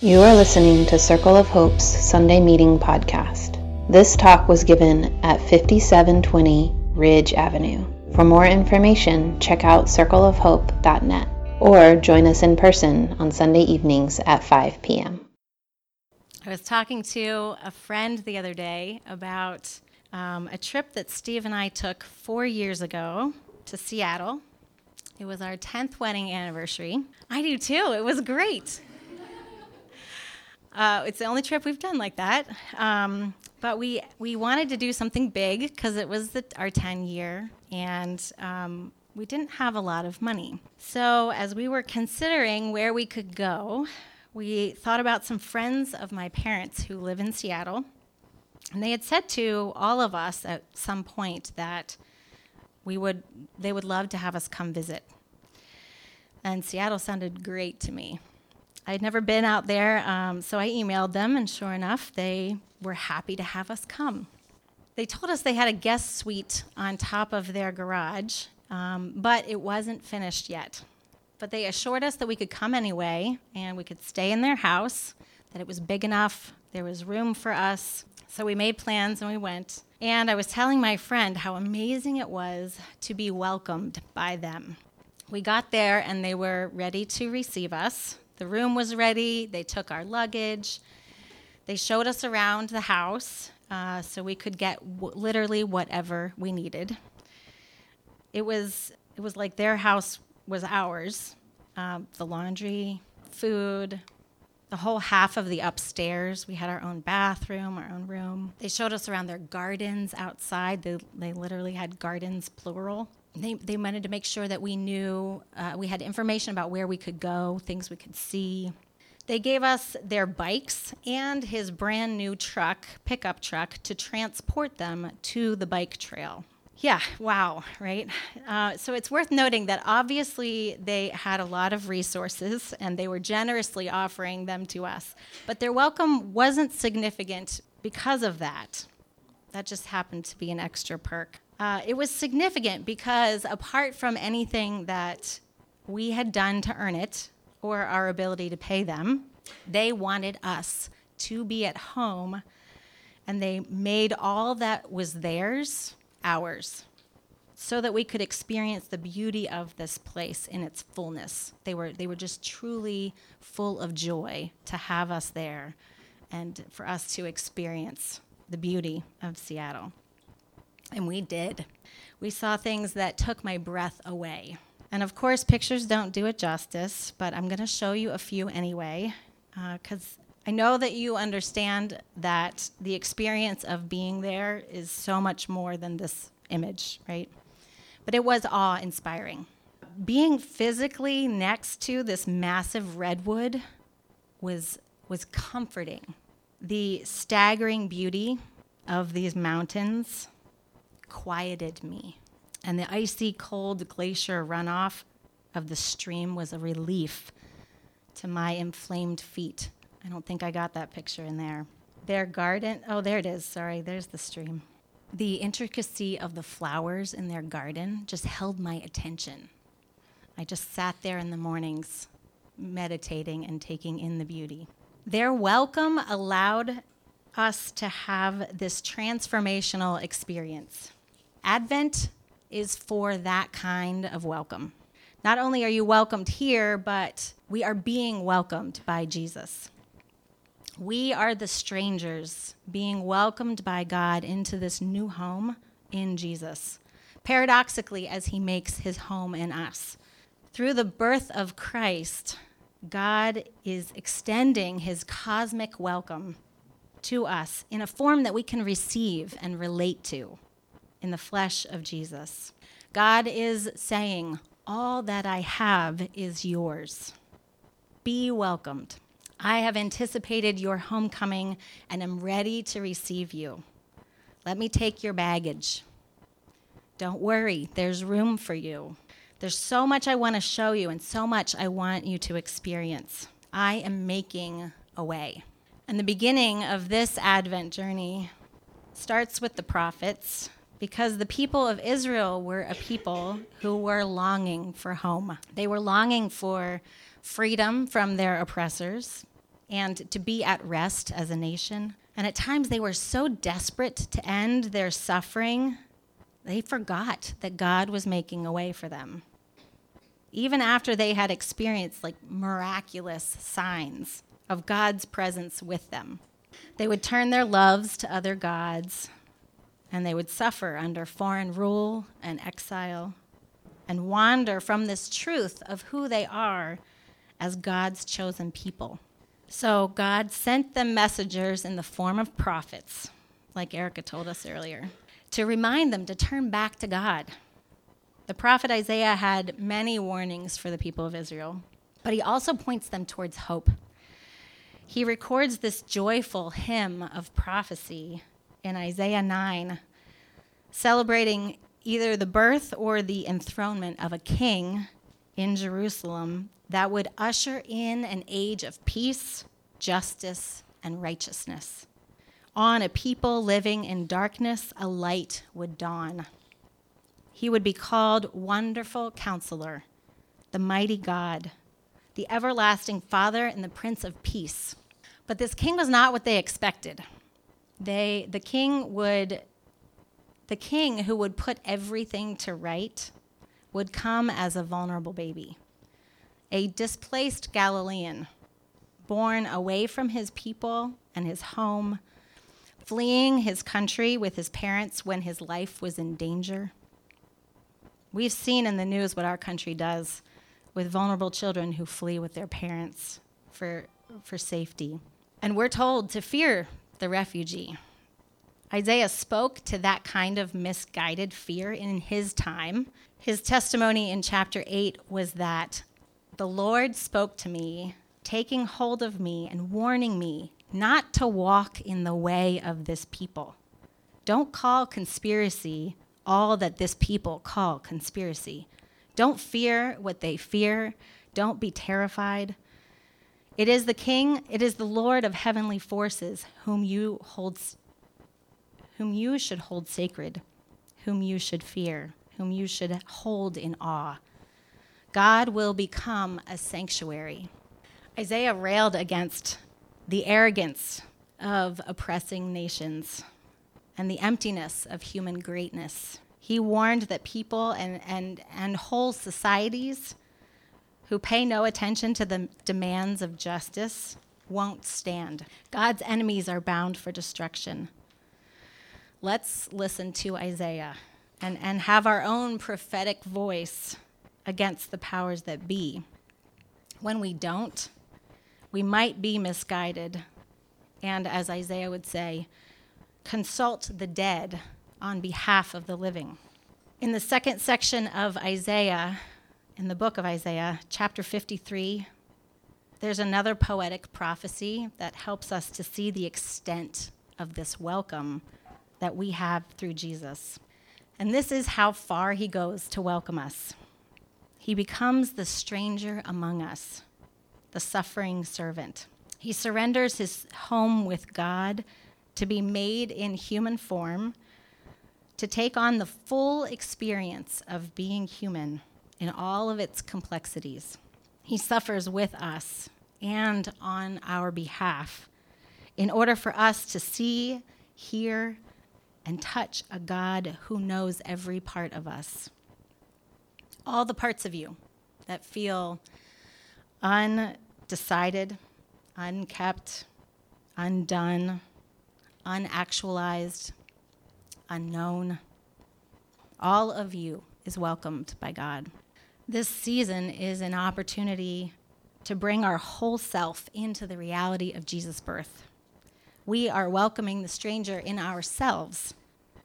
You are listening to Circle of Hope's Sunday Meeting Podcast. This talk was given at 5720 Ridge Avenue. For more information, check out circleofhope.net or join us in person on Sunday evenings at 5 p.m. I was talking to a friend the other day about um, a trip that Steve and I took four years ago to Seattle. It was our 10th wedding anniversary. I do too. It was great. Uh, it's the only trip we've done like that. Um, but we, we wanted to do something big because it was the, our 10 year, and um, we didn't have a lot of money. So, as we were considering where we could go, we thought about some friends of my parents who live in Seattle. And they had said to all of us at some point that we would, they would love to have us come visit. And Seattle sounded great to me. I'd never been out there, um, so I emailed them, and sure enough, they were happy to have us come. They told us they had a guest suite on top of their garage, um, but it wasn't finished yet. But they assured us that we could come anyway, and we could stay in their house, that it was big enough, there was room for us. So we made plans and we went. And I was telling my friend how amazing it was to be welcomed by them. We got there and they were ready to receive us. The room was ready, they took our luggage, they showed us around the house uh, so we could get w- literally whatever we needed. It was, it was like their house was ours um, the laundry, food, the whole half of the upstairs. We had our own bathroom, our own room. They showed us around their gardens outside. They, they literally had gardens, plural they, they wanted to make sure that we knew, uh, we had information about where we could go, things we could see. They gave us their bikes and his brand new truck, pickup truck, to transport them to the bike trail. Yeah, wow, right? Uh, so it's worth noting that obviously they had a lot of resources and they were generously offering them to us. But their welcome wasn't significant because of that. That just happened to be an extra perk. Uh, it was significant because apart from anything that we had done to earn it or our ability to pay them, they wanted us to be at home and they made all that was theirs ours so that we could experience the beauty of this place in its fullness. They were, they were just truly full of joy to have us there and for us to experience the beauty of Seattle. And we did. We saw things that took my breath away. And of course, pictures don't do it justice, but I'm going to show you a few anyway, because uh, I know that you understand that the experience of being there is so much more than this image, right? But it was awe inspiring. Being physically next to this massive redwood was, was comforting. The staggering beauty of these mountains quieted me. And the icy cold glacier runoff of the stream was a relief to my inflamed feet. I don't think I got that picture in there. Their garden, oh, there it is. Sorry, there's the stream. The intricacy of the flowers in their garden just held my attention. I just sat there in the mornings meditating and taking in the beauty. Their welcome allowed us to have this transformational experience. Advent is for that kind of welcome. Not only are you welcomed here, but we are being welcomed by Jesus. We are the strangers being welcomed by God into this new home in Jesus, paradoxically, as he makes his home in us. Through the birth of Christ, God is extending his cosmic welcome to us in a form that we can receive and relate to in the flesh of Jesus. God is saying, All that I have is yours. Be welcomed. I have anticipated your homecoming and am ready to receive you. Let me take your baggage. Don't worry, there's room for you. There's so much I want to show you and so much I want you to experience. I am making a way. And the beginning of this Advent journey starts with the prophets because the people of Israel were a people who were longing for home. They were longing for freedom from their oppressors. and to be at rest as a nation. And at times they were so desperate to end their suffering, they forgot that God was making a way for them. Even after they had experienced like miraculous signs of God's presence with them, they would turn their loves to other gods and they would suffer under foreign rule and exile and wander from this truth of who they are as God's chosen people. So God sent them messengers in the form of prophets, like Erica told us earlier, to remind them to turn back to God. The prophet Isaiah had many warnings for the people of Israel, but he also points them towards hope. He records this joyful hymn of prophecy in Isaiah 9, celebrating either the birth or the enthronement of a king in Jerusalem that would usher in an age of peace, justice, and righteousness. On a people living in darkness, a light would dawn. He would be called Wonderful Counselor, the Mighty God, the Everlasting Father, and the Prince of Peace. But this king was not what they expected. They, the king would, the king who would put everything to right, would come as a vulnerable baby a displaced Galilean, born away from his people and his home, fleeing his country with his parents when his life was in danger. We've seen in the news what our country does with vulnerable children who flee with their parents for, for safety. And we're told to fear the refugee. Isaiah spoke to that kind of misguided fear in his time. His testimony in chapter 8 was that the Lord spoke to me, taking hold of me and warning me not to walk in the way of this people. Don't call conspiracy all that this people call conspiracy. Don't fear what they fear. Don't be terrified. It is the King, it is the Lord of heavenly forces whom you hold whom you should hold sacred, whom you should fear, whom you should hold in awe. God will become a sanctuary. Isaiah railed against the arrogance of oppressing nations and the emptiness of human greatness. He warned that people and, and, and whole societies who pay no attention to the demands of justice won't stand. God's enemies are bound for destruction. Let's listen to Isaiah and, and have our own prophetic voice against the powers that be. When we don't, we might be misguided, and as Isaiah would say, consult the dead on behalf of the living. In the second section of Isaiah, in the book of Isaiah, chapter 53, there's another poetic prophecy that helps us to see the extent of this welcome that we have through Jesus. And this is how far he goes to welcome us. He becomes the stranger among us, the suffering servant. He surrenders his home with God to be made in human form, to take on the full experience of being human in all of its complexities. He suffers with us and on our behalf in order for us to see, hear, and touch a God who knows every part of us all the parts of you that feel undecided, unkept, undone, unactualized, unknown. All of you is welcomed by God. This season is an opportunity to bring our whole self into the reality of Jesus' birth. We are welcoming the stranger in ourselves.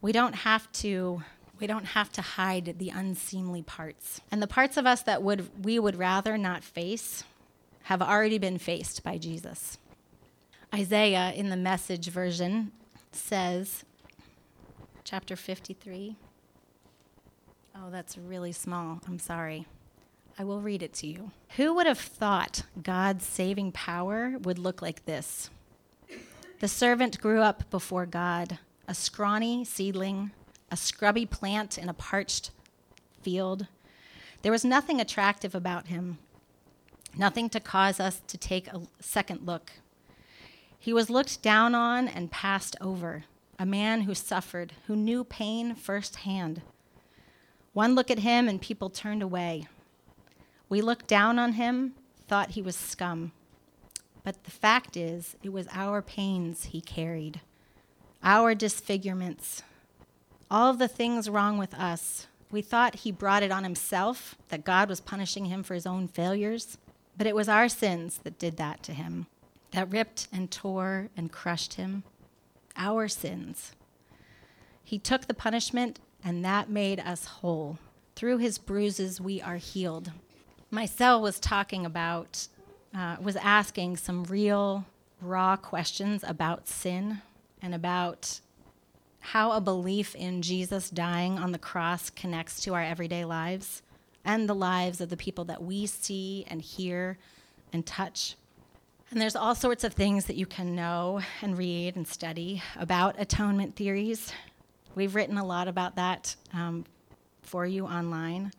We don't have to we don't have to hide the unseemly parts. And the parts of us that would we would rather not face have already been faced by Jesus. Isaiah in the message version says chapter 53 Oh, that's really small. I'm sorry. I will read it to you. Who would have thought God's saving power would look like this? The servant grew up before God, a scrawny seedling a scrubby plant in a parched field. There was nothing attractive about him, nothing to cause us to take a second look He was looked down on and passed over, a man who suffered, who knew pain firsthand. One look at him and people turned away. We looked down on him, thought he was scum. But the fact is, it was our pains he carried, our disfigurements, all the things wrong with us. We thought he brought it on himself, that God was punishing him for his own failures. But it was our sins that did that to him, that ripped and tore and crushed him. Our sins. He took the punishment, and that made us whole. Through his bruises, we are healed. My cell was talking about, uh, was asking some real, raw questions about sin and about how a belief in Jesus dying on the cross connects to our everyday lives and the lives of the people that we see and hear and touch. And there's all sorts of things that you can know and read and study about atonement theories. We've written a lot about that um, for you online.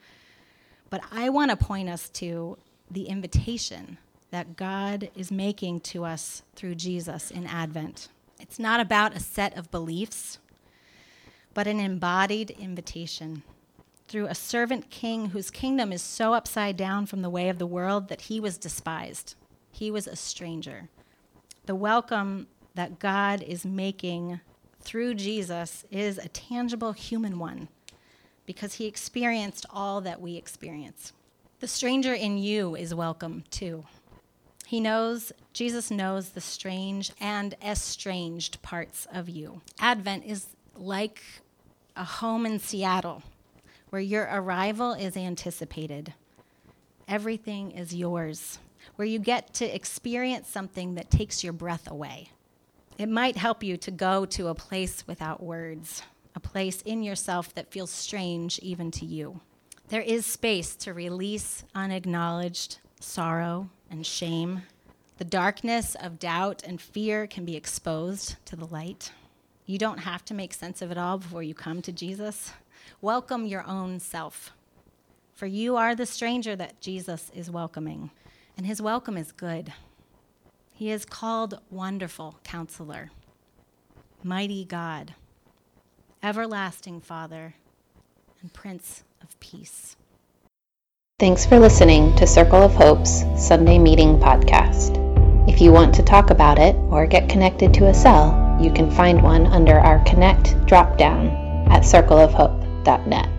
But I want to point us to the invitation that God is making to us through Jesus in Advent. It's not about a set of beliefs, but an embodied invitation through a servant king whose kingdom is so upside down from the way of the world that he was despised. He was a stranger. The welcome that God is making through Jesus is a tangible human one because he experienced all that we experience. The stranger in you is welcome too. He knows, Jesus knows the strange and estranged parts of you. Advent is like a home in Seattle where your arrival is anticipated. Everything is yours, where you get to experience something that takes your breath away. It might help you to go to a place without words, a place in yourself that feels strange even to you. There is space to release unacknowledged sorrow and shame. The darkness of doubt and fear can be exposed to the light. You don't have to make sense of it all before you come to Jesus. Welcome your own self. For you are the stranger that Jesus is welcoming, and his welcome is good. He is called Wonderful Counselor, Mighty God, Everlasting Father, and Prince of Peace. Thanks for listening to Circle of Hope's Sunday Meeting Podcast. If you want to talk about it or get connected to a cell, you can find one under our Connect dropdown at circleofhope.net.